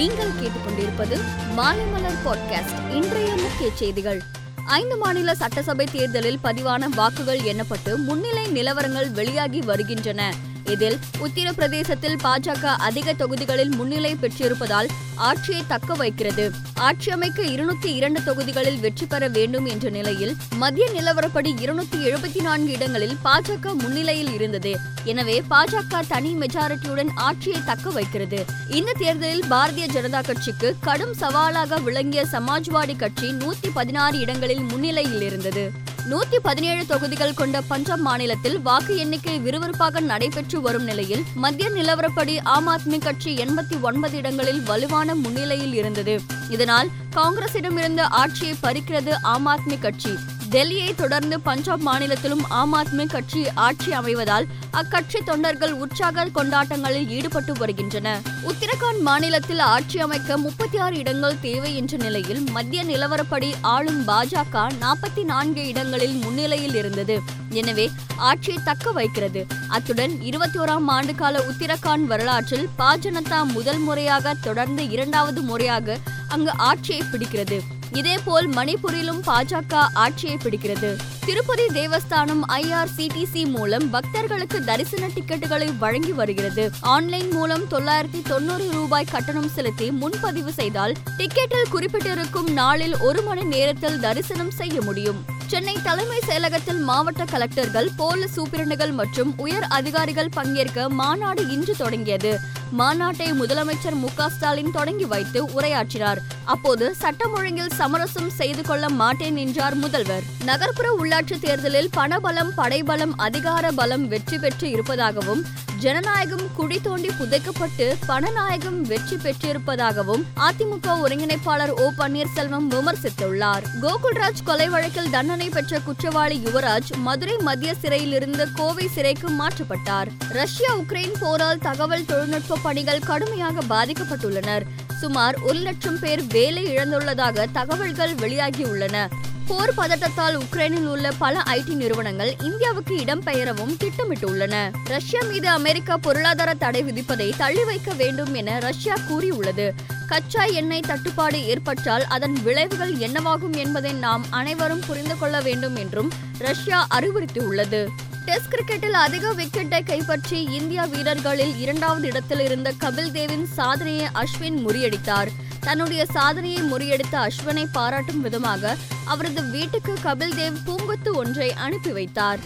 நீங்கள் கேட்டுக்கொண்டிருப்பது மாலைமலர் பாட்காஸ்ட் இன்றைய முக்கிய செய்திகள். ஐந்து மாநில சட்டசபை தேர்தலில் பதிவான வாக்குகள் எண்ணப்பட்டு முன்னிலை நிலவரங்கள் வெளியாகி வருகின்றன. இதில் உத்தரப்பிரதேசத்தில் பாஜக அதிக தொகுதிகளில் முன்னிலை பெற்றிருப்பதால் ஆட்சியை தக்க வைக்கிறது. ஆட்சி அமைக்க இருநூத்தி இரண்டு தொகுதிகளில் வெற்றி பெற வேண்டும் என்ற நிலையில் மத்திய நிலவரப்படி இருநூத்தி எழுபத்தி நான்கு இடங்களில் பாஜக முன்னிலையில் இருந்தது. எனவே பாஜக தனி மெஜாரிட்டியுடன் ஆட்சியை தக்க வைக்கிறது. இந்த தேர்தலில் பாரதிய ஜனதா கட்சிக்கு கடும் சவாலாக விளங்கிய சமாஜ்வாடி கட்சி நூத்தி பதினாறு இடங்களில் முன்னிலையில் இருந்தது. நூத்தி பதினேழு தொகுதிகள் கொண்ட பஞ்சாப் மாநிலத்தில் வாக்கு எண்ணிக்கை விறுவிறுப்பாக நடைபெற்று வரும் நிலையில் மத்திய நிலவரப்படி ஆம் ஆத்மி கட்சி எண்பத்தி ஒன்பது இடங்களில் வலுவான முன்னிலையில் இருந்தது. இதனால் காங்கிரசிடமிருந்து ஆட்சியை பறிக்கிறது ஆம் ஆத்மி கட்சி. டெல்லியை தொடர்ந்து பஞ்சாப் மாநிலத்திலும் ஆம் ஆத்மி கட்சி ஆட்சி அமைவதால் அக்கட்சி தொண்டர்கள் உற்சாக கொண்டாட்டங்களில் ஈடுபட்டு வருகின்றன. உத்தரகாண்ட் மாநிலத்தில் ஆட்சி அமைக்க முப்பத்தி ஆறு இடங்கள் தேவை என்ற நிலையில் மத்திய நிலவரப்படி ஆளும் பாஜக நாற்பத்தி நான்கு இடங்களில் முன்னிலையில் இருந்தது. எனவே ஆட்சியை தக்க வைக்கிறது. அத்துடன் இருபத்தி ஓராம் ஆண்டுகால உத்தரகாண்ட் வரலாற்றில் பாஜனதா முதல் முறையாக தொடர்ந்து இரண்டாவது முறையாக அங்கு ஆட்சியை பிடிக்கிறது. இதேபோல் மணிப்பூரிலும் பாஜக ஆட்சியை பிடிக்கிறது. திருப்பதி தேவஸ்தானம் ஐஆர்சிடிசி மூலம் பக்தர்களுக்கு தரிசன டிக்கெட்டுகளை வழங்கி வருகிறது. ஆன்லைன் மூலம் தொள்ளாயிரத்தி தொண்ணூறு ரூபாய் கட்டணம் செலுத்தி முன்பதிவு செய்தால் டிக்கெட்டில் குறிப்பிட்டிருக்கும் நாளில் ஒரு மணி நேரத்தில் தரிசனம் செய்ய முடியும். சென்னை தலைமை செயலகத்தில் மாவட்ட கலெக்டர்கள் போலீஸ் சூப்பிரண்டுகள் மற்றும் உயர் அதிகாரிகள் பங்கேற்க மாநாடு இன்று தொடங்கியது. மாநாட்டை முதலமைச்சர் மு ஸ்டாலின் தொடங்கி வைத்து உரையாற்றினார். அப்போது சட்டம் ஒழுங்கில் சமரசம் செய்து கொள்ள மாட்டேன் என்றார் முதல்வர். நகர்ப்புற உள்ளாட்சி தேர்தலில் பணபலம் படைபலம் அதிகார பலம் வெற்றி பெற்று இருப்பதாகவும் ஜனநாயகம் குடி தோண்டி புதைக்கப்பட்டு பணநாயகம் வெற்றி பெற்றிருப்பதாகவும் அதிமுக ஒருங்கிணைப்பாளர் ஓ பன்னீர்செல்வம் விமர்சித்துள்ளார். கோகுல்ராஜ் கொலை வழக்கில் தண்டனை பெற்ற குற்றவாளி யுவராஜ் மதுரை மத்திய சிறையில் இருந்து கோவை சிறைக்கு மாற்றப்பட்டார். ரஷ்யா உக்ரைன் போரால் தகவல் தொழில்நுட்ப பணிகள் கடுமையாக பாதிக்கப்பட்டுள்ளனர். சுமார் ஒரு லட்சம் பேர் வேலை இழந்துள்ளதாக தகவல்கள் வெளியாகியுள்ளன. போர் பதட்டத்தால் உக்ரைனில் உள்ள பல ஐடி நிறுவனங்கள் இந்தியாவுக்கு இடம்பெயரவும் திட்டமிட்டுள்ளன. ரஷ்யா மீது அமெரிக்கா பொருளாதார தடை விதிப்பதை தள்ளி வைக்க வேண்டும் என ரஷ்யா கூறியுள்ளது. கச்சா எண்ணெய் தட்டுப்பாடு ஏற்பட்டால் அதன் விளைவுகள் என்னவாகும் என்பதை நாம் அனைவரும் புரிந்து கொள்ள வேண்டும் என்றும் ரஷ்யா அறிவுறுத்தியுள்ளது. டெஸ்ட் கிரிக்கெட்டில் அதிக விக்கெட்டை கைப்பற்றி இந்தியா வீரர்களில் இரண்டாவது இடத்தில் இருந்த கபில் தேவின் சாதனையை அஸ்வின் முறியடித்தார். தன்னுடைய சாதனையை முறியடித்த அஸ்வனை பாராட்டும் விதமாக அவரது வீட்டுக்கு கபில் தேவ் பூங்கொத்து ஒன்றை அனுப்பி வைத்தார்.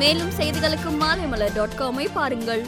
மேலும் செய்திகளுக்கு மாலைமலர் டாட் காமை பாருங்கள்.